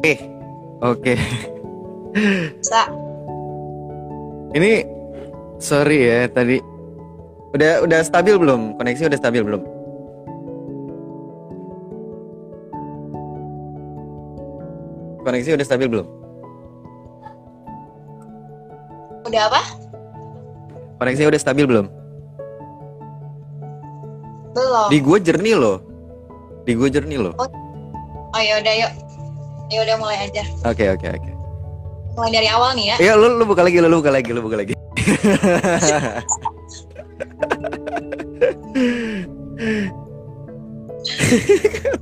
Eh, oke. Bisa. Ini sorry ya tadi udah udah stabil belum? Koneksi udah stabil belum? Koneksi udah stabil belum? Udah apa? Koneksi udah stabil belum? Belum. Di gua jernih loh. Di gua jernih loh. Oh ya udah yuk. Ya udah mulai aja. Oke oke oke. Mulai dari awal nih ya. Iya lu lu buka lagi lu, lu buka lagi lu buka lagi.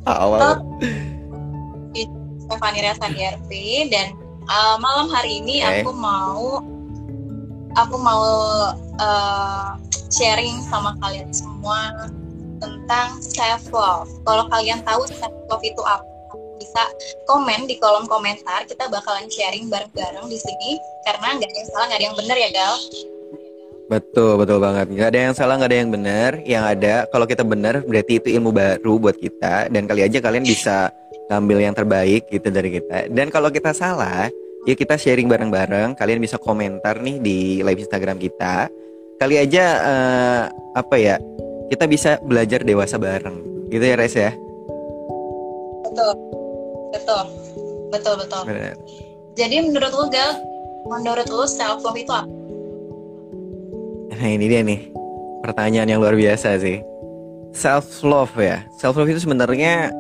Awal. Stefani Rasadiarti dan uh, malam hari ini Oke. aku mau aku mau uh, sharing sama kalian semua tentang self love. Kalau kalian tahu self love itu apa, bisa komen di kolom komentar. Kita bakalan sharing bareng-bareng di sini karena nggak ada yang salah, nggak ada yang benar ya Gal. Betul, betul banget. Nggak ada yang salah, nggak ada yang benar. Yang ada, kalau kita benar, berarti itu ilmu baru buat kita. Dan kali aja kalian bisa ngambil yang terbaik gitu dari kita. Dan kalau kita salah, ya kita sharing bareng-bareng. Kalian bisa komentar nih di live Instagram kita. Kali aja, eh, apa ya, kita bisa belajar dewasa bareng. Gitu ya, Res ya? Betul, betul, betul, betul. Jadi menurut lu Gal, menurut lu self love itu apa? Nah ini dia nih pertanyaan yang luar biasa sih. Self love ya. Self love itu sebenarnya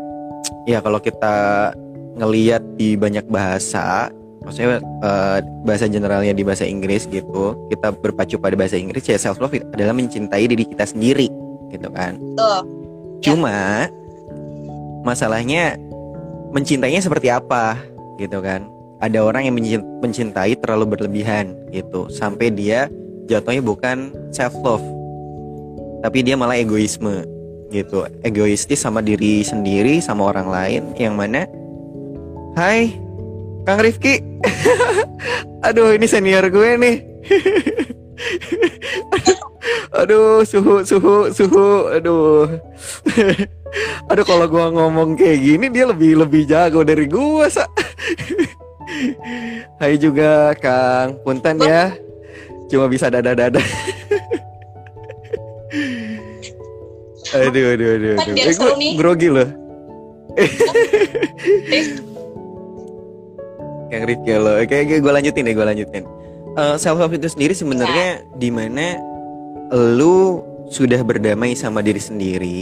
ya kalau kita ngeliat di banyak bahasa, maksudnya eh, bahasa generalnya di bahasa Inggris gitu, kita berpacu pada bahasa Inggris ya self love adalah mencintai diri kita sendiri gitu kan. Tuh, Cuma masalahnya mencintainya seperti apa gitu kan. Ada orang yang mencin- mencintai terlalu berlebihan gitu sampai dia jatuhnya bukan self love tapi dia malah egoisme gitu. Egoistis sama diri sendiri sama orang lain yang mana Hai Kang Rifki Aduh ini senior gue nih Aduh suhu suhu suhu aduh Aduh kalau gua ngomong kayak gini dia lebih lebih jago dari gua sa. Hai juga Kang Punten ya. Cuma bisa dada-dada. aduh aduh aduh aduh. biar Eh, gua grogi loh. Kang Rifki lo. Oke oke gue lanjutin deh gue lanjutin. self love itu sendiri sebenarnya di mana lu sudah berdamai sama diri sendiri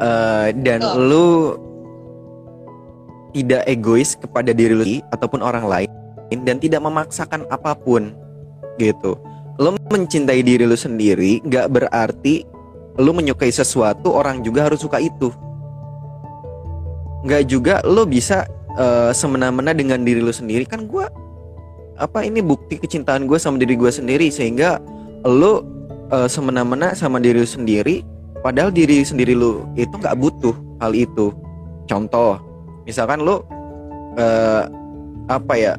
eh, dan Betul. lu tidak egois kepada diri lu ataupun orang lain dan tidak memaksakan apa pun gitu. Lu mencintai diri lu sendiri nggak berarti lu menyukai sesuatu orang juga harus suka itu. Nggak juga lu bisa eh, semena-mena dengan diri lu sendiri kan gua apa ini bukti kecintaan gue sama diri gue sendiri sehingga lu eh, semena-mena sama diri lu sendiri padahal diri sendiri lu itu nggak butuh hal itu. Contoh misalkan lu eh, apa ya?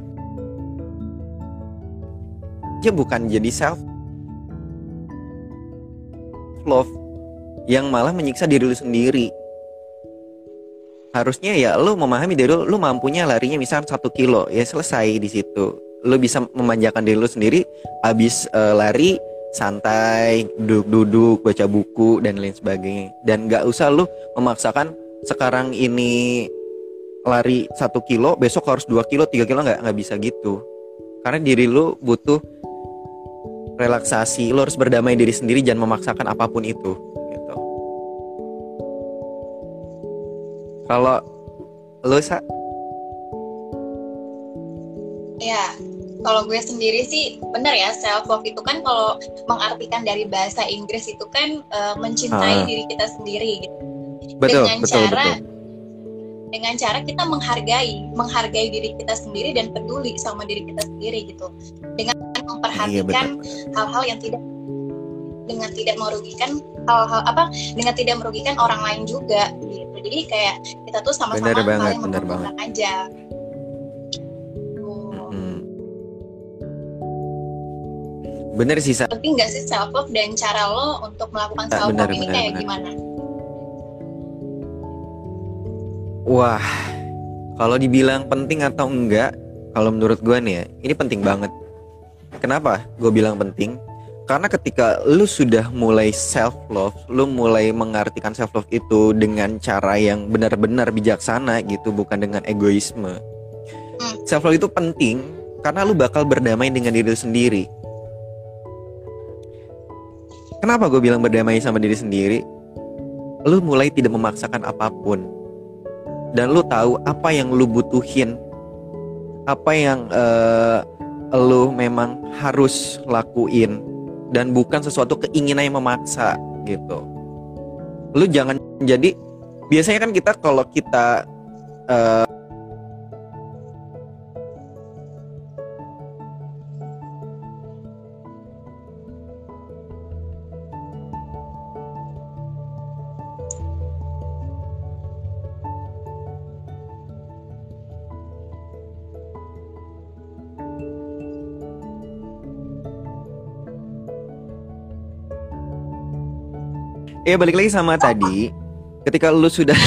Ya bukan jadi self love yang malah menyiksa diri lu sendiri. Harusnya ya lu memahami diri lu, lu mampunya larinya misalkan satu kilo ya selesai di situ. Lu bisa memanjakan diri lu sendiri habis eh, lari santai duduk-duduk baca buku dan lain sebagainya. Dan nggak usah lu memaksakan sekarang ini lari satu kilo besok harus dua kilo tiga kilo nggak nggak bisa gitu. Karena diri lu butuh relaksasi. Lu harus berdamai diri sendiri jangan memaksakan apa pun itu gitu. Kalau lu sa? Ya kalau gue sendiri sih benar ya self love itu kan kalau mengartikan dari bahasa Inggris itu kan eh, mencintai Ah. diri kita sendiri gitu. betul dengan betul cara betul. dengan cara kita menghargai menghargai diri kita sendiri dan peduli sama diri kita sendiri gitu. Dengan iya memperhatikan betul. hal-hal yang tidak dengan tidak merugikan hal-hal apa dengan tidak merugikan orang lain juga gitu. Jadi kayak kita tuh sama-sama saling menguntungkan aja bener sih Sa. penting nggak sih self love dan cara lo untuk melakukan Ah, self love ini kayak benar. gimana Wah, kalau dibilang penting atau enggak kalau menurut gue nih ya ini penting banget kenapa gue bilang penting karena ketika lu sudah mulai self love, lu mulai mengartikan self love itu dengan cara yang benar-benar bijaksana gitu, bukan dengan egoisme. Hmm. Self love itu penting karena lu bakal berdamai dengan diri lu sendiri. Kenapa gue bilang berdamai sama diri sendiri? Lu mulai tidak memaksakan apa pun. Dan lu tahu apa yang lu butuhin. Apa yang uh, lu memang harus lakuin dan bukan sesuatu keinginan yang memaksa gitu. Lu jangan jadi biasanya kan kita kalau kita uh, Ya balik lagi sama tadi, ketika lu sudah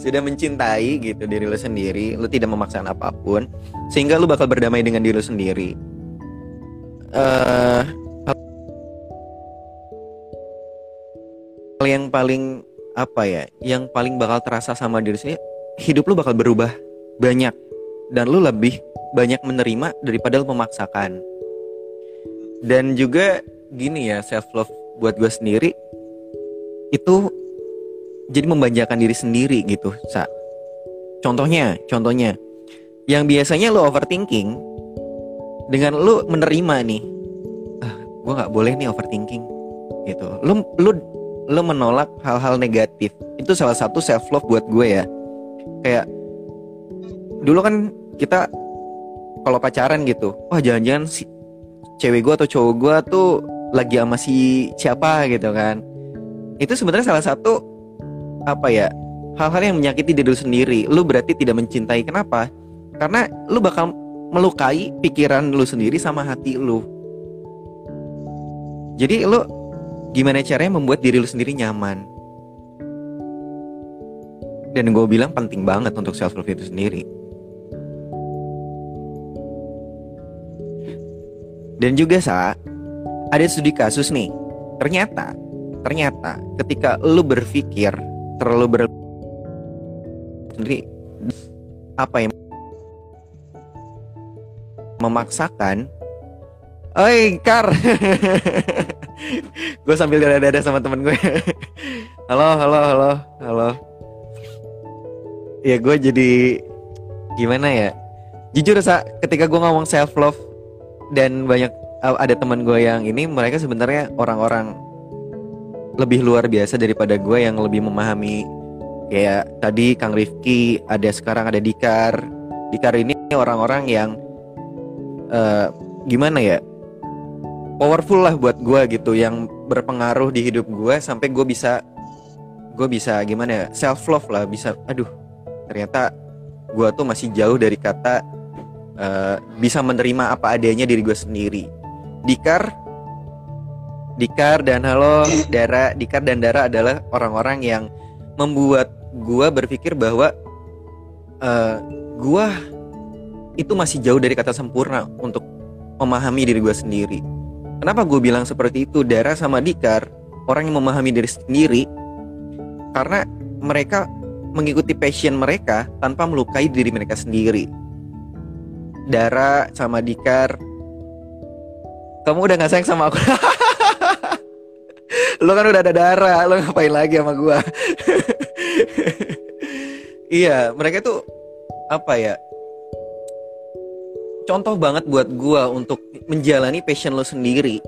sudah mencintai gitu diri lu sendiri, lu tidak memaksakan apa pun, sehingga lu bakal berdamai dengan diri lu sendiri. Uh, hal yang paling apa ya, yang paling bakal terasa sama diri sendiri, hidup lu bakal berubah banyak dan lu lebih banyak menerima daripada lu memaksakan. Dan juga gini ya self love buat gue sendiri itu jadi membanjakan diri sendiri gitu sa. Contohnya contohnya yang biasanya lo overthinking dengan lo menerima nih ah gue nggak boleh nih overthinking gitu. Lo lo lo menolak hal-hal negatif itu salah satu self love buat gue ya. Kayak dulu kan kita kalau pacaran gitu wah jangan-jangan si cewek gue atau cowok gue tuh lagi sama si siapa gitu kan. Itu sebenarnya salah satu apa ya hal-hal yang menyakiti diri lu sendiri. Lu berarti tidak mencintai kenapa? Karena lu bakal melukai pikiran lu sendiri sama hati lu. Jadi lu gimana caranya membuat diri lu sendiri nyaman? Dan gue bilang penting banget untuk self love itu sendiri. Dan juga saat ada studi kasus nih. Ternyata ternyata ketika lu berpikir terlalu ber sendiri apa yang memaksakan? Oi Kar. Gue sambil dada-dada sama temen gue Halo halo halo halo. Ya gue jadi Gimana ya? Jujur sa ketika gue ngomong self love Dan banyak ada teman gue yang ini mereka sebenarnya orang-orang lebih luar biasa daripada gue yang lebih memahami kayak tadi Kang Rifki ada sekarang ada Dikar. Dikar ini orang-orang yang uh, gimana ya powerful lah buat gue gitu yang berpengaruh di hidup gue sampai gue bisa gue bisa gimana ya self love lah bisa aduh ternyata gue tuh masih jauh dari kata uh, bisa menerima apa adanya diri gue sendiri Dikar Dikar dan halo Dara Dikar dan Dara adalah orang-orang yang membuat gua berpikir bahwa uh, gua itu masih jauh dari kata sempurna untuk memahami diri gua sendiri. Kenapa gue bilang seperti itu? Dara sama Dikar orang yang memahami diri sendiri karena mereka mengikuti passion mereka tanpa melukai diri mereka sendiri. Dara sama Dikar kamu udah gak sayang sama aku? Lo kan udah ada darah lo ngapain lagi sama gua? Iya mereka tuh apa ya contoh banget buat gua untuk menjalani passion lo sendiri.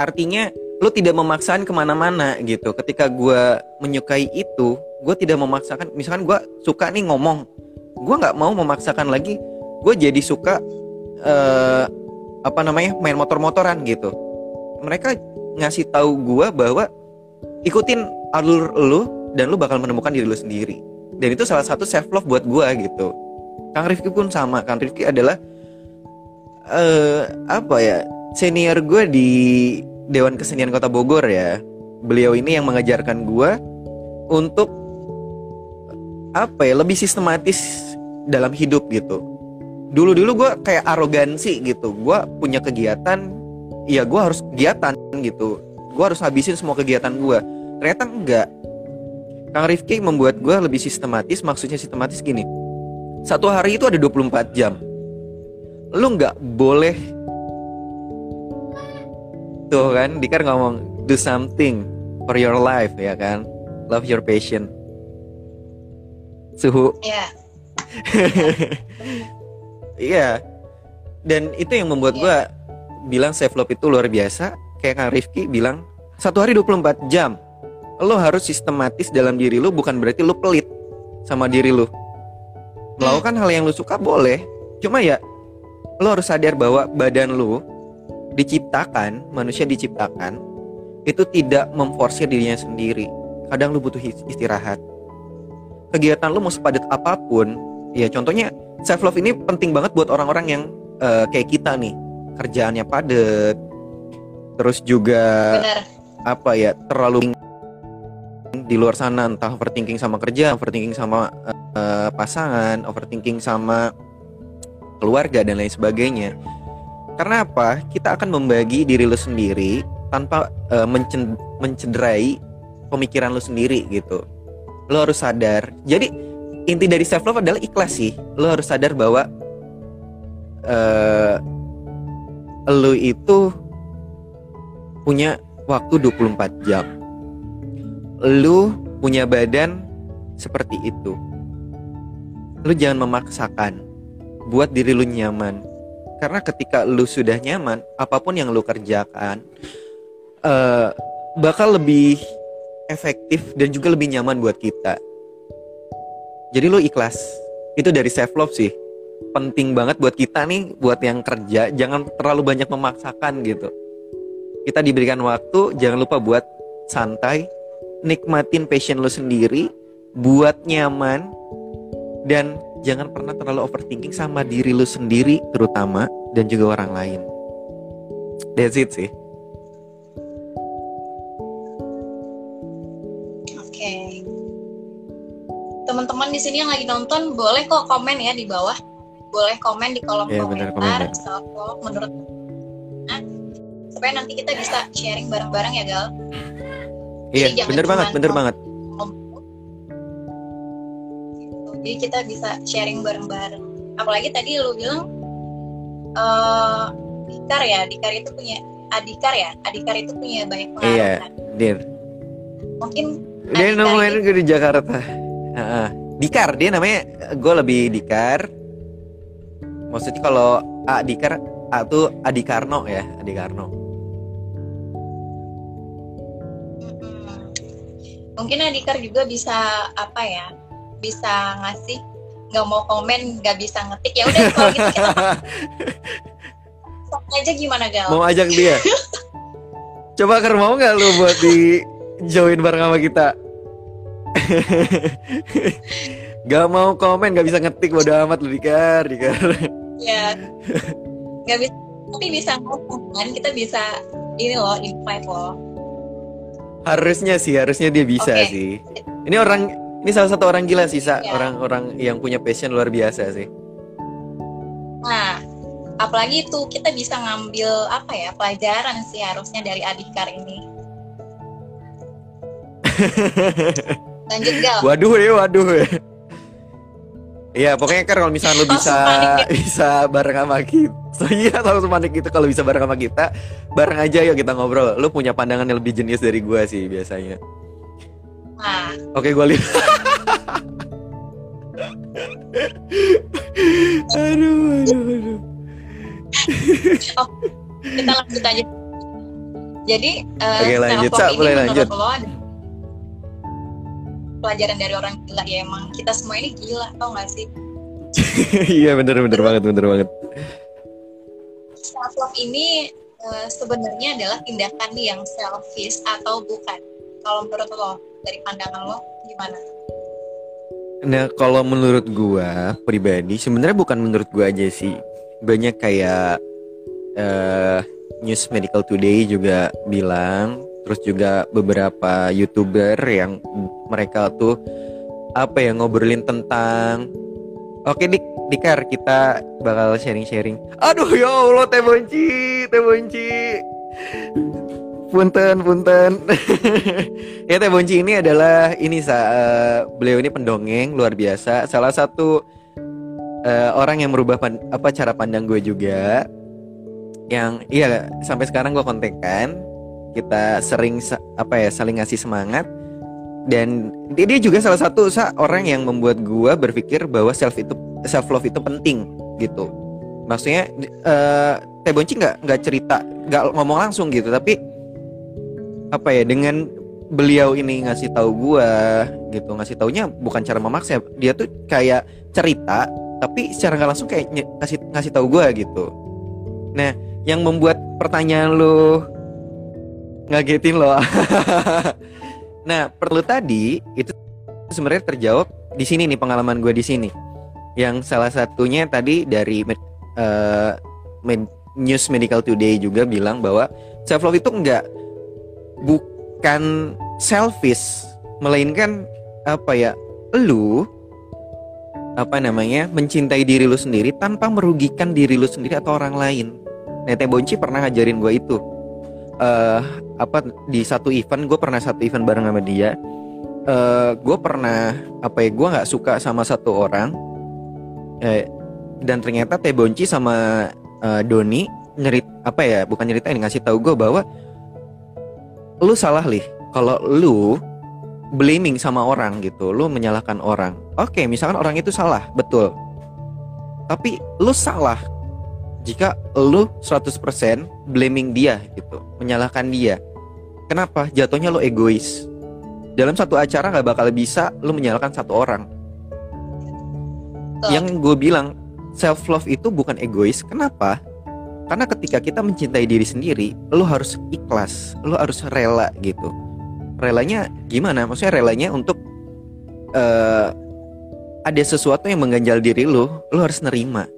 Artinya lo tidak memaksakan ke mana-mana gitu. Ketika gua menyukai itu gue tidak memaksakan misalkan gue suka nih ngomong gue nggak mau memaksakan lagi gue jadi suka uh, apa namanya main motor-motoran gitu. Mereka ngasih tahu gue bahwa ikutin alur lu dan lu bakal menemukan diri lu sendiri. Dan itu salah satu self love buat gue gitu. Kang Rifki pun sama. Kang Rifki adalah uh, apa ya senior gue di Dewan Kesenian Kota Bogor ya. Beliau ini yang mengajarkan gue untuk apa ya lebih sistematis dalam hidup gitu dulu dulu gue kayak arogansi gitu. Gue punya kegiatan ya gue harus kegiatan gitu. Gue harus habisin semua kegiatan gue ternyata enggak. Kang Rifki membuat gue lebih sistematis maksudnya sistematis gini. Satu hari itu ada 24 jam. Lu nggak boleh tuh kan Dikar ngomong do something for your life ya kan? Love your passion. Suhu. Ya Iya. Dan itu yang membuat Iya. gua bilang self love itu luar biasa. Kayak Kang Rifki bilang, satu hari 24 jam. Lo harus sistematis dalam diri lo bukan berarti lo pelit sama diri lo. Melakukan hal yang lo suka boleh. Cuma ya lo harus sadar bahwa badan lo diciptakan, manusia diciptakan itu tidak memforsir dirinya sendiri. Kadang lo butuh is- istirahat. Kegiatan lo mau sepadat apa pun, ya contohnya self love ini penting banget buat orang-orang yang eh, kayak kita nih. Kerjaannya padat terus juga benar. apa ya terlalu di luar sana entah overthinking sama kerja overthinking sama eh, pasangan overthinking sama keluarga dan lain sebagainya. Karena apa? Kita akan membagi diri lu sendiri tanpa mencen- mencederai pemikiran lu sendiri gitu. Lo harus sadar. Jadi inti dari self love adalah ikhlas sih. Lo harus sadar bahwa eh lo itu punya waktu 24 jam. Lu punya badan seperti itu. Lu jangan memaksakan buat diri lu nyaman. Karena ketika lu sudah nyaman apa pun yang lu kerjakan eh bakal lebih efektif dan juga lebih nyaman buat kita jadi lu ikhlas. Itu dari self love sih. Penting banget buat kita nih buat yang kerja jangan terlalu banyak memaksakan gitu. Kita diberikan waktu jangan lupa buat santai nikmatin passion lo sendiri buat nyaman dan jangan pernah terlalu overthinking sama diri lo sendiri terutama dan juga orang lain. That's it sih. Oke teman-teman di sini yang lagi nonton boleh kok komen ya di bawah. Boleh komen di kolom Iya, benar, komentar komen, love menurut Nah, supaya nanti kita bisa sharing bareng-bareng ya gal. Iya jangan bener banget bener banget. Gitu. jadi kita bisa sharing bareng-bareng. Apalagi tadi lu bilang eh Dikar ya Dikar itu punya Adikar ya? Adikar itu punya banyak pengaruh Iya. kan? dir. Mungkin dia nemuin gue di Jakarta Heeh. Dikar dia namanya gue lebih Dikar. Maksudnya kalau A Dikar A tuh Adikarno ya Adikarno. Mm-mm. mungkin Adikar juga bisa apa ya bisa ngasih nggak mau komen nggak bisa ngetik ya udah kalau gitu kita aja gimana gal? Mau ajak dia? Coba Ker mau nggak lu buat di join bareng sama kita Gak mau komen, gak bisa ngetik bodo amat lu Dikar, Dikar. ya nggak bisa tapi bisa ngomong kan kita bisa ini loh invite loh Harusnya sih, harusnya dia bisa Oke. sih. Ini orang, ini salah satu orang gila sih, Sa. Ya. Orang-orang yang punya passion luar biasa sih. Nah, apalagi itu kita bisa ngambil apa ya pelajaran sih harusnya dari Adhikar ini. Lanjut gal. Waduh ya, waduh ya. Iya, pokoknya kan kalau misalnya lu bisa bisa bareng sama kita. So, iya, langsung panik gitu kalau bisa bareng sama kita, bareng aja yuk kita ngobrol. Lu punya pandangan yang lebih jenius dari gua sih biasanya. Nah, Oke, gua lihat. aduh, aduh, aduh. kita lanjut aja. Jadi, eh, Oke, lanjut, Sa, boleh lanjut. lo ada pelajaran dari orang gila ya emang kita semua ini gila tau gak sih Iya, bener bener banget, bener banget. self love ini eh, sebenarnya adalah tindakan yang selfish atau bukan kalau menurut lo dari pandangan lo gimana Nah, kalau menurut gua pribadi sebenarnya bukan menurut gua aja sih. Banyak kayak eh News Medical Today juga bilang, terus juga beberapa YouTuber yang mereka tuh apa ya ngobrolin tentang Oke Dik, Dikar kita bakal sharing-sharing. Aduh ya Allah Teh Bonci, Teh Bonci. Punten, punten. ya Teh Bonci ini adalah ini sa uh, beliau ini pendongeng luar biasa. Salah satu uh, orang yang merubah pan, apa cara pandang gue juga. Yang iya sampai sekarang gue kontekan. Kita sering apa ya saling ngasih semangat. Dan dia, juga salah satu sa, orang yang membuat gua berpikir bahwa self itu self love itu penting gitu. Maksudnya uh, Teh Bonci nggak nggak cerita nggak ngomong langsung gitu tapi apa ya dengan beliau ini ngasih tahu gua gitu ngasih taunya bukan cara memaksa dia tuh kayak cerita tapi secara nggak langsung kayak ngasih ngasih tahu gua gitu. Nah yang membuat pertanyaan lu ngagetin lo Nah, perlu tadi itu sebenarnya terjawab di sini nih pengalaman gue di sini. Yang salah satunya tadi dari uh, med, News Medical Today juga bilang bahwa self love itu enggak bukan selfish, melainkan apa ya? Lu apa namanya? mencintai diri lu sendiri tanpa merugikan diri lu sendiri atau orang lain. Nete Bonci pernah ngajarin gue itu uh, apa di satu event gue pernah satu event bareng sama dia. Uh, eh, gue pernah apa ya gue nggak suka sama satu orang. Eh, dan ternyata Teh Bonci sama uh, Doni nyerit apa ya bukan nyerita ini ngasih tahu gue bahwa lu salah lih. Kalau lu blaming sama orang gitu lu menyalahkan orang. Oke misalkan orang itu salah betul. Tapi lu salah jika lu 100% blaming dia gitu, menyalahkan dia. Kenapa? Jatuhnya lo egois. Dalam satu acara nggak bakal bisa lu menyalahkan satu orang. Yang gue bilang self love itu bukan egois. Kenapa? Karena ketika kita mencintai diri sendiri, lu harus ikhlas, lu harus rela gitu. Relanya gimana? Maksudnya relanya untuk uh, ada sesuatu yang mengganjal diri lu, lu harus nerima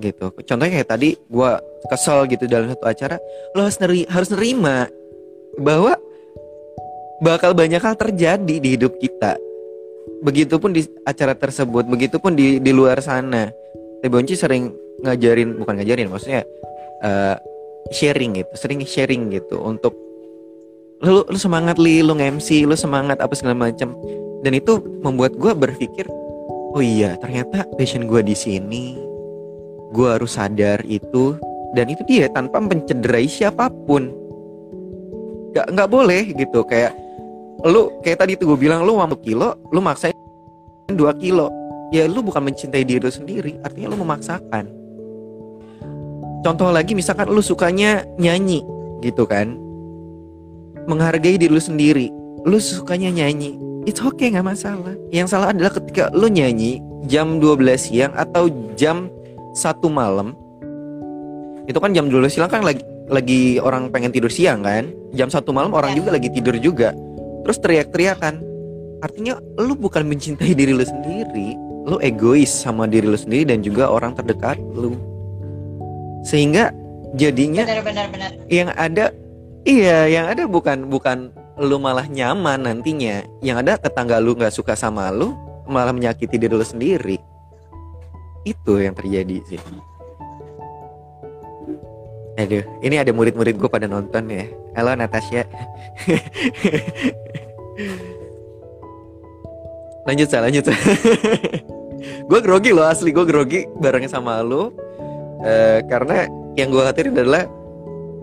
gitu. Contohnya kayak tadi gue kesel gitu dalam satu acara lo harus neri harus nerima bahwa bakal banyak hal terjadi di hidup kita. Begitupun di acara tersebut begitupun di di luar sana. Teh Bonci sering ngajarin bukan ngajarin maksudnya uh, sharing gitu sering sharing gitu untuk lu, lu semangat li lu nge-MC lu semangat apa segala macam dan itu membuat gue berpikir oh iya ternyata passion gue di sini gue harus sadar itu dan itu dia tanpa mencederai siapa pun. Nggak nggak boleh gitu kayak lu kayak tadi tuh gue bilang lu mau kilo lu maksain dua kilo. Ya lu bukan mencintai diri lu sendiri artinya lu memaksakan. Contoh lagi misalkan lu sukanya nyanyi gitu kan. Menghargai diri lu sendiri lu sukanya nyanyi it's okay nggak masalah. Yang salah adalah ketika lu nyanyi jam 12 siang atau jam satu malam itu kan jam 12 siang kan lagi lagi orang pengen tidur siang kan? Jam satu malam orang ya. juga lagi tidur juga. Terus teriak-teriakan artinya lu bukan mencintai diri lu sendiri lu egois sama diri lu sendiri dan juga orang terdekat lu. Sehingga jadinya benar, benar, benar. yang ada iya yang ada bukan bukan lu malah nyaman nantinya. Yang ada tetangga lu nggak suka sama lu malah menyakiti diri lu sendiri itu yang terjadi sih. Aduh ini ada murid-murid gue pada nonton ya. Halo Natasha. Lanjut saya lanjut. Gue grogi loh asli gue grogi barengnya sama lo uh, karena yang gue khatirin adalah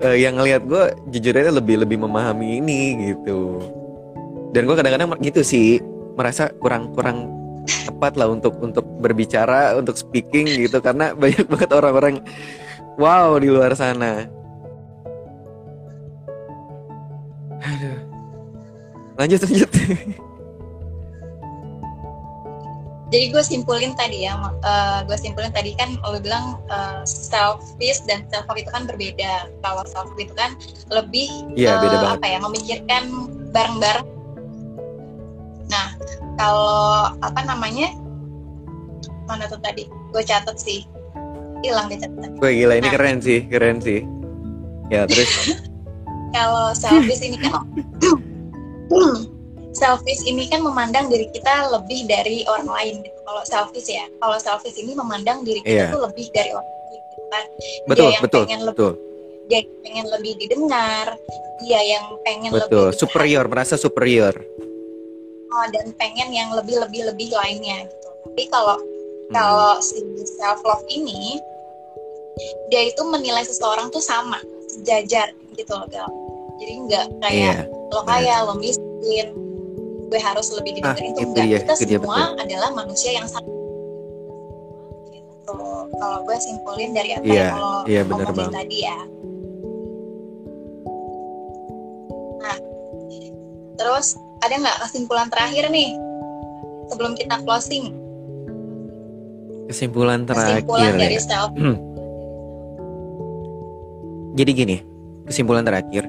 uh, yang ngelihat gue jujur aja lebih lebih memahami ini gitu. Dan gue kadang-kadang gitu sih merasa kurang kurang tepat lah untuk untuk berbicara untuk speaking gitu. Karena banyak banget orang-orang wow di luar sana. Aduh. lanjut lanjut. Jadi gue simpulin tadi ya uh, eh, gue simpulin tadi kan lo bilang uh, selfish dan self love itu kan berbeda. Kalau self love itu kan lebih yeah, iya, uh, apa ya memikirkan bareng-bareng nah kalau apa namanya? Mana tuh tadi? Gue catat sih. Hilang deh catatan gue gila ini nah, keren sih keren sih. Ya terus? Kalau selfish ini kan selfish ini kan memandang diri kita lebih dari orang lain gitu. Kalau selfish ya, kalau selfish ini memandang diri kita Iya. tuh lebih dari orang lain gitu kan. betul yang betul pengen lebih- betul. Dia yang pengen lebih didengar, dia yang pengen betul lebih superior merasa superior Oh, dan pengen yang lebih lebih lebih lainnya gitu. Tapi kalau Hmm. kalau si self love ini dia itu menilai seseorang tuh sama, sejajar gitu loh, Gal. Jadi nggak iya kayak lo kaya, lo miskin, gue harus lebih Ah, didengerin itu tuh enggak. dia, Kita semua adalah manusia yang sama. Gitu. Kalau gue simpulin dari apa Iya, yang lo iya, ngomongin banget. tadi ya. Nah, terus ada nggak kesimpulan terakhir nih? Sebelum kita closing? kesimpulan Kesimpulan terakhir dari ya. self. Jadi gini kesimpulan terakhir.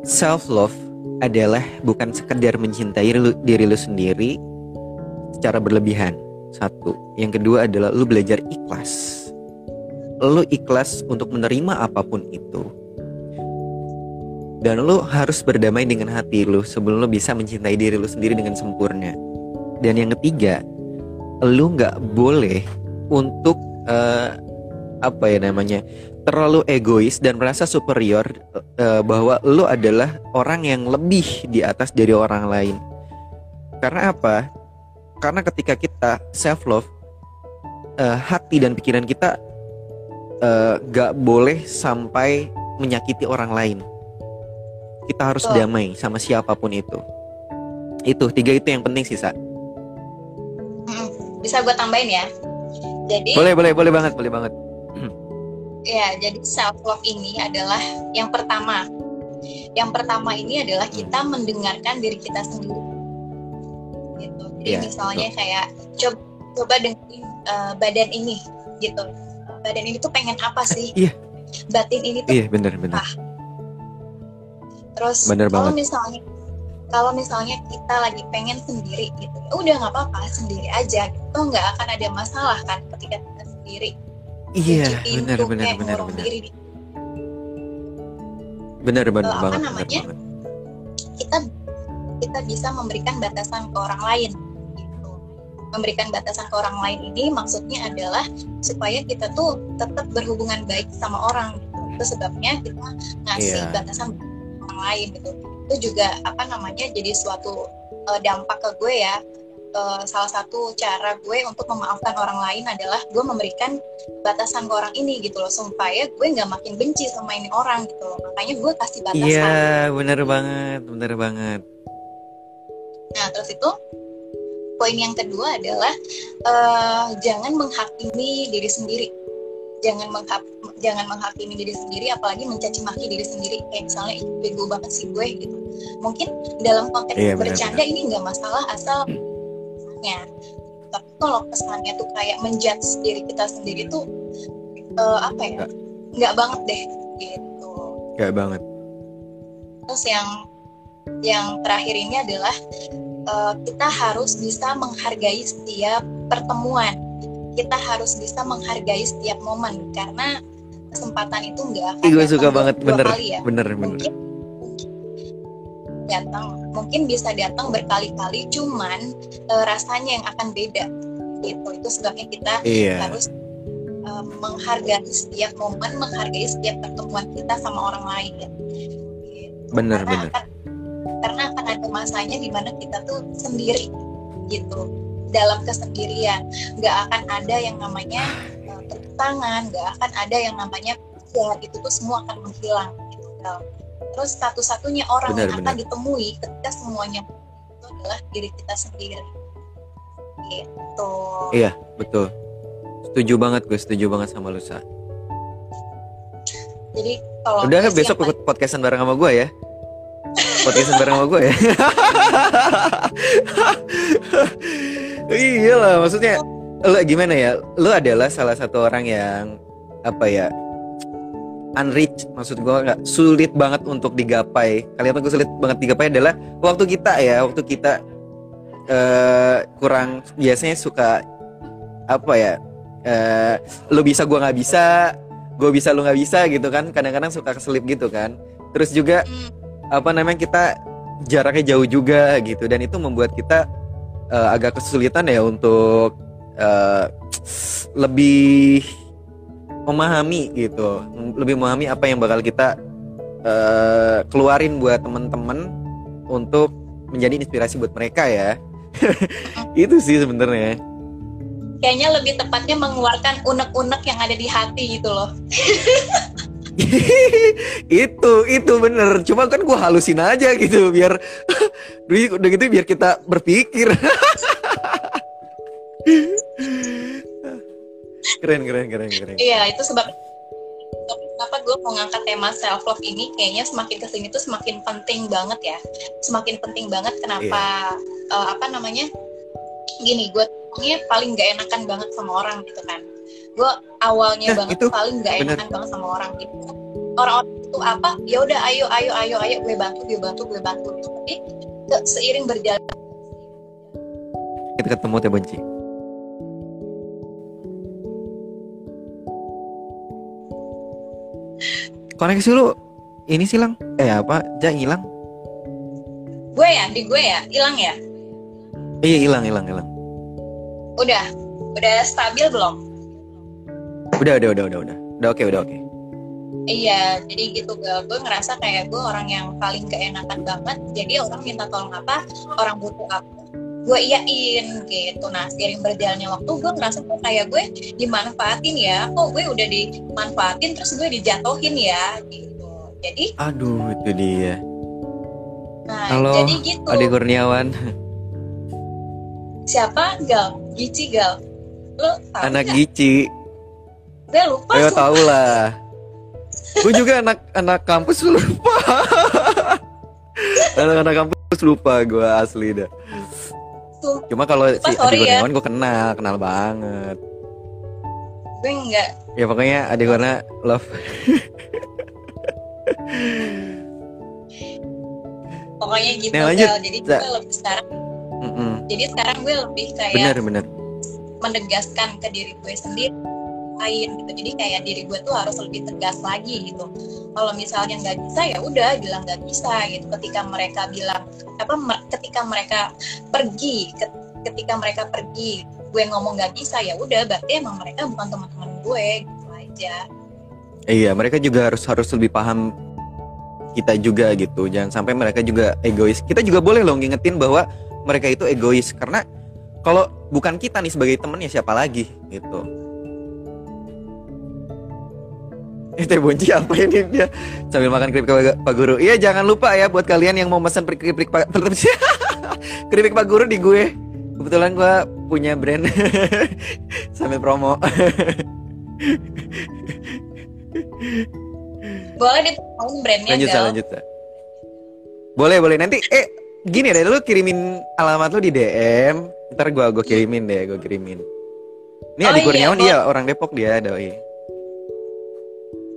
Self love adalah bukan sekedar mencintai lu- diri lu sendiri secara berlebihan. Satu. Yang kedua adalah lu belajar ikhlas. Lu ikhlas untuk menerima apa pun itu dan lu harus berdamai dengan hati lu sebelum lu bisa mencintai diri lu sendiri dengan sempurna. Dan yang ketiga lu nggak boleh untuk eh, apa ya namanya terlalu egois dan merasa superior eh, bahwa lu adalah orang yang lebih di atas dari orang lain. Karena apa? Karena ketika kita self love hati dan pikiran kita eh, gak boleh sampai menyakiti orang lain kita harus Betul. damai sama siapa pun itu itu tiga itu yang penting sih Sa. Bisa gue tambahin ya. Jadi boleh boleh boleh banget boleh banget ya jadi self love ini adalah yang pertama. Yang pertama ini adalah kita mendengarkan diri kita sendiri. Gitu. Jadi Iya, misalnya kayak coba coba dengerin eh, badan ini gitu. Badan ini tuh pengen apa sih? Iya. Batin ini tuh iya bener bener Terus Bener kalau banget. misalnya kalau misalnya kita lagi pengen sendiri gitu, ya udah nggak apa-apa sendiri aja. Gitu nggak akan ada masalah kan ketika kita sendiri. iya bener bener bener bener diri di- bener bener apa banget bener namanya? banget kita kita bisa memberikan batasan ke orang lain. Gitu. Memberikan batasan ke orang lain ini maksudnya adalah supaya kita tuh tetap berhubungan baik sama orang. Gitu. Itu sebabnya kita ngasih Iya. batasan orang lain gitu. Itu juga apa namanya jadi suatu eh, dampak ke gue ya. Eh, salah satu cara gue untuk memaafkan orang lain adalah gue memberikan batasan ke orang ini gitu loh supaya gue nggak makin benci sama ini orang gitu loh makanya gue kasih batasan iya bener banget bener banget Nah, terus itu poin yang kedua adalah eh, jangan menghakimi diri sendiri. Jangan menghak jangan menghakimi diri sendiri apalagi mencaci maki diri sendiri kayak misalnya "Ih, bego banget sih gue gitu. Mungkin dalam konteks Iya, benar, bercanda ini nggak masalah asal kesannya. Tapi kalau kesannya tuh kayak menjudge diri kita sendiri tuh eh, apa ya? Nggak. Nggak banget deh gitu. gak banget Terus yang yang terakhir ini adalah eh, kita harus bisa menghargai setiap pertemuan. Kita harus bisa menghargai setiap momen karena kesempatan itu enggak akan gue suka banget bener kali ya. bener bener Mungkin mungkin datang, mungkin bisa datang berkali-kali, cuman eh, rasanya yang akan beda. Gitu. Itu sebabnya kita iya harus uh, menghargai setiap momen, menghargai setiap pertemuan kita sama orang lain. Gitu. Bener, karena bener. Akan, karena akan ada masanya di mana kita tuh sendiri, gitu, dalam kesendirian. Nggak akan ada yang namanya tepuk tangan, nggak akan ada yang namanya ya itu tuh semua akan menghilang. Gitu. Terus satu-satunya orang Bener, yang bener. akan ditemui ketika semuanya itu adalah diri kita sendiri. Gitu. Iya, betul. Setuju banget gue, setuju banget sama lu, Sa. Jadi kalau Udah besok ikut podcastan bareng sama gue ya. Podcastan bareng sama gue ya. iya lah, maksudnya lu gimana ya? Lu adalah salah satu orang yang apa ya? Unreach, maksud gue nggak sulit banget untuk digapai. Kalimat gue sulit banget digapai adalah waktu kita ya, waktu kita eh kurang biasanya suka apa ya? eh lu bisa gua nggak bisa, gue bisa lu nggak bisa gitu kan? Kadang-kadang suka keselip gitu kan. Terus juga apa namanya kita jaraknya jauh juga gitu dan itu membuat kita uh, agak kesulitan ya untuk uh, lebih memahami gitu. Lebih memahami apa yang bakal kita uh, keluarin buat temen-temen untuk menjadi inspirasi buat mereka ya. Itu sih sebenarnya. Kayaknya lebih tepatnya mengeluarkan unek-unek yang ada di hati gitu loh. Itu itu bener. Cuma kan gue halusin aja gitu biar udah gitu biar kita berpikir keren keren keren keren. Iya itu sebab kenapa gue mau ngangkat tema self love ini kayaknya semakin ke sini tuh semakin penting banget ya. Semakin penting banget kenapa yeah. uh, apa namanya gini gue paling gak enakan banget sama orang gitu kan. Gue awalnya nah, banget itu, paling gak enakan banget sama orang gitu. Orang-orang itu apa ya udah ayo ayo ayo ayo gue bantu gue bantu gue bantu. Gitu tapi seiring berjalan kita ketemu teh benci koneksi lu ini silang eh apa? Ja hilang. Gue ya? Di gue ya? Hilang ya? Iya hilang hilang hilang. Udah. Udah stabil belum? Udah udah udah udah udah. Udah oke okay, udah oke. Okay. Iya, jadi gitu gue, gue ngerasa kayak gue orang yang paling keenakan banget. Jadi orang minta tolong apa, orang butuh apa, gue iyain gitu. Nah, seiring berjalannya waktu, gue ngerasa kok kayak gue dimanfaatin ya. Kok gue udah dimanfaatin, terus gue dijatuhin ya, gitu. Jadi, aduh itu dia. Nah, Halo, jadi gitu. Ade Kurniawan. Siapa? Gal, Gici Gal. Lo tahu Anak gak? Gici gue lupa ayo tau lah gue juga anak anak kampus lupa anak anak kampus lupa gue asli dah cuma kalau si adik gue ya. gue kenal kenal banget. Gue enggak. Ya pokoknya adik gue love. Pokoknya gitu nah, lanjut. jadi gue lebih sekarang mm -mm. jadi sekarang gue lebih kayak bener bener. menegaskan ke diri gue sendiri lain gitu. Jadi kayak diri gue tuh harus lebih tegas lagi gitu. Kalau misalnya nggak bisa ya udah bilang nggak bisa gitu. Ketika mereka bilang apa ketika mereka pergi ketika mereka pergi gue ngomong nggak bisa ya udah berarti emang mereka bukan teman-teman gue gitu aja. Iya mereka juga harus harus lebih paham kita juga gitu. Jangan sampai mereka juga egois. Kita juga boleh loh ngingetin bahwa mereka itu egois. Karena kalau bukan kita nih sebagai temen ya siapa lagi gitu Eh teh bonci apa ini dia sambil makan keripik Pak Guru. Iya jangan lupa ya buat kalian yang mau pesan keripik Pak keripik Pak Guru di gue. Kebetulan gue punya brand sambil promo. boleh dipromoin brandnya lanjut gal. lanjut boleh boleh nanti eh gini deh lu kirimin alamat lu di DM ntar gue gue kirimin deh gue kirimin ini oh, Adi Kurniawan iya, dia orang Depok dia doi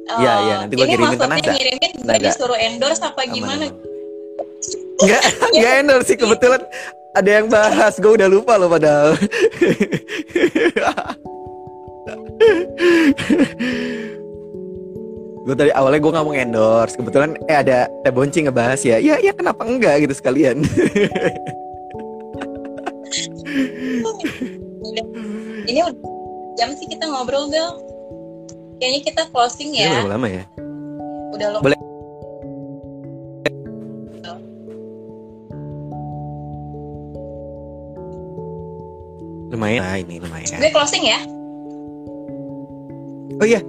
Iya, iya, nanti gue kirimin tenaga. Ini ngirimin gue disuruh endorse apa gimana? Enggak, enggak endorse sih kebetulan ada yang bahas, gue udah lupa loh padahal. gue tadi awalnya gue ngomong endorse, kebetulan eh ada teh bonci ngebahas ya, ya ya kenapa enggak gitu sekalian. Ini udah jam sih kita ngobrol gal kayaknya kita closing ya. Ini lama ya? Udah lo. Boleh. Lumayan. Ah, ini lumayan. Gue closing ya. Oh iya.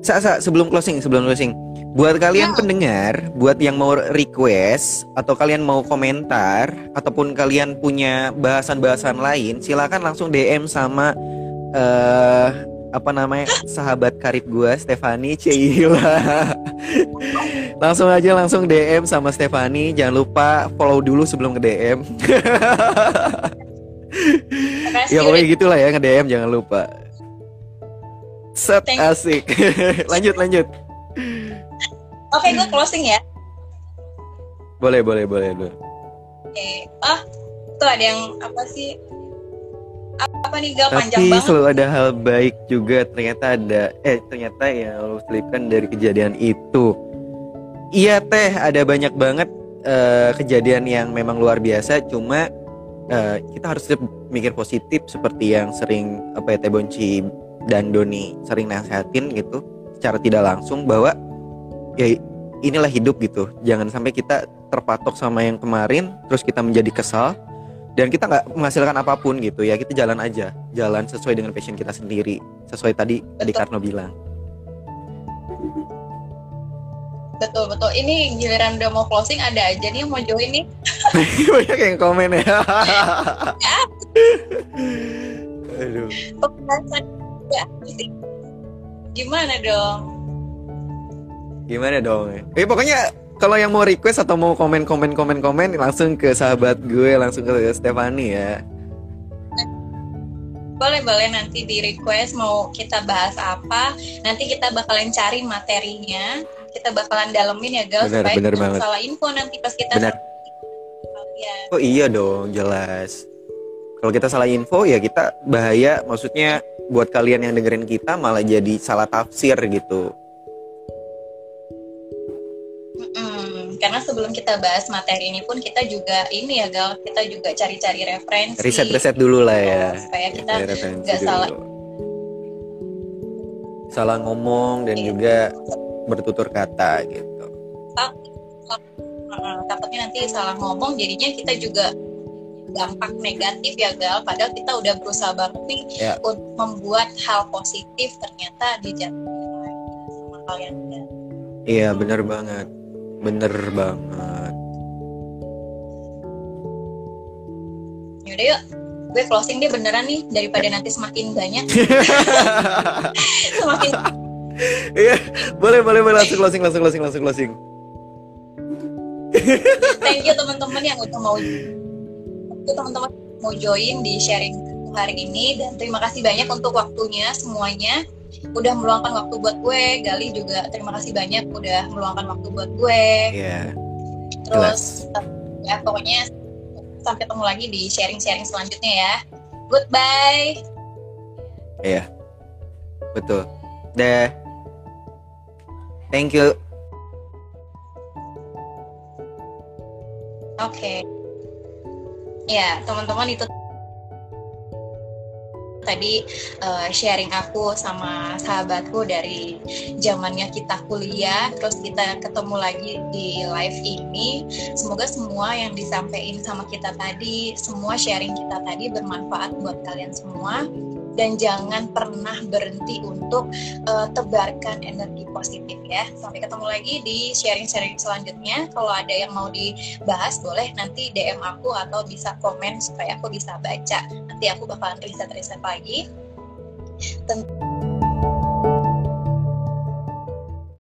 Sa, sa, sebelum closing, sebelum closing. Buat kalian hmm. pendengar, buat yang mau request atau kalian mau komentar ataupun kalian punya bahasan-bahasan lain, silakan langsung DM sama uh, apa namanya sahabat karib gue Stefani Cila langsung aja langsung DM sama Stefani. Jangan lupa follow dulu sebelum ke DM ya pokoknya gitulah ya nge DM jangan lupa. Set asik. Lanjut lanjut. Oke okay, gue closing ya. Boleh boleh boleh oke. Okay. ah tuh ada yang apa sih apa nih gak panjang banget. selalu ada hal baik juga. Ternyata ada eh ternyata yang lo selipkan dari kejadian itu. Iya teh ada banyak banget uh, kejadian yang memang luar biasa. Cuma uh, kita harus mikir positif seperti yang sering apa ya Teh Bonci dan Doni sering nasihatin gitu secara tidak langsung bahwa ya inilah hidup gitu. Jangan sampai kita terpatok sama yang kemarin terus kita menjadi kesal dan kita nggak menghasilkan apa pun gitu ya kita jalan aja. Jalan sesuai dengan passion kita sendiri. Sesuai tadi betul. tadi Karno bilang. Betul betul. Ini giliran udah mau closing ada aja nih yang mau join nih. Banyak yang komen ya, ya. aduh. Ya gimana dong? Gimana dong? Eh pokoknya kalau yang mau request atau mau komen komen komen komen langsung ke sahabat gue langsung ke Stefani ya boleh boleh nanti di request mau kita bahas apa nanti kita bakalan cari materinya kita bakalan dalemin ya guys supaya bener banget. salah info nanti pas kita bener. oh iya dong jelas kalau kita salah info ya kita bahaya maksudnya buat kalian yang dengerin kita malah jadi salah tafsir gitu. Karena sebelum kita bahas materi ini pun kita juga ini ya Gal, kita juga cari-cari referensi. Riset-riset dulu lah ya. Supaya kita nggak salah. Salah ngomong dan iya. juga bertutur kata gitu. takutnya nanti salah ngomong jadinya kita juga dampak negatif ya Gal padahal kita udah berusaha banget nih yeah. untuk membuat hal positif ternyata dijatuhin sama kalian iya benar banget bener banget. Yaudah yuk gue closing deh beneran nih daripada nanti semakin banyak. Semakin iya boleh boleh boleh. Langsung closing langsung closing langsung closing. Thank you teman-teman yang udah mau teman-teman mau join di sharing hari ini. Dan terima kasih banyak untuk waktunya semuanya udah meluangkan waktu buat gue Gali juga terima kasih banyak udah meluangkan waktu buat gue. Yeah. terus ya pokoknya sampai ketemu lagi di sharing-sharing selanjutnya ya. Goodbye. Iya yeah. betul. Deh. Thank you. Oke. Okay ya teman-teman itu tadi uh, sharing aku sama sahabatku dari zamannya kita kuliah terus kita ketemu lagi di live ini. Semoga semua yang disampaikan sama kita tadi semua sharing kita tadi bermanfaat buat kalian semua dan jangan pernah berhenti untuk uh, tebarkan energi positif ya. Sampai ketemu lagi di sharing-sharing selanjutnya. Kalau ada yang mau dibahas boleh nanti DM aku atau bisa komen supaya aku bisa baca. Nanti aku bakalan riset-riset lagi. Tentu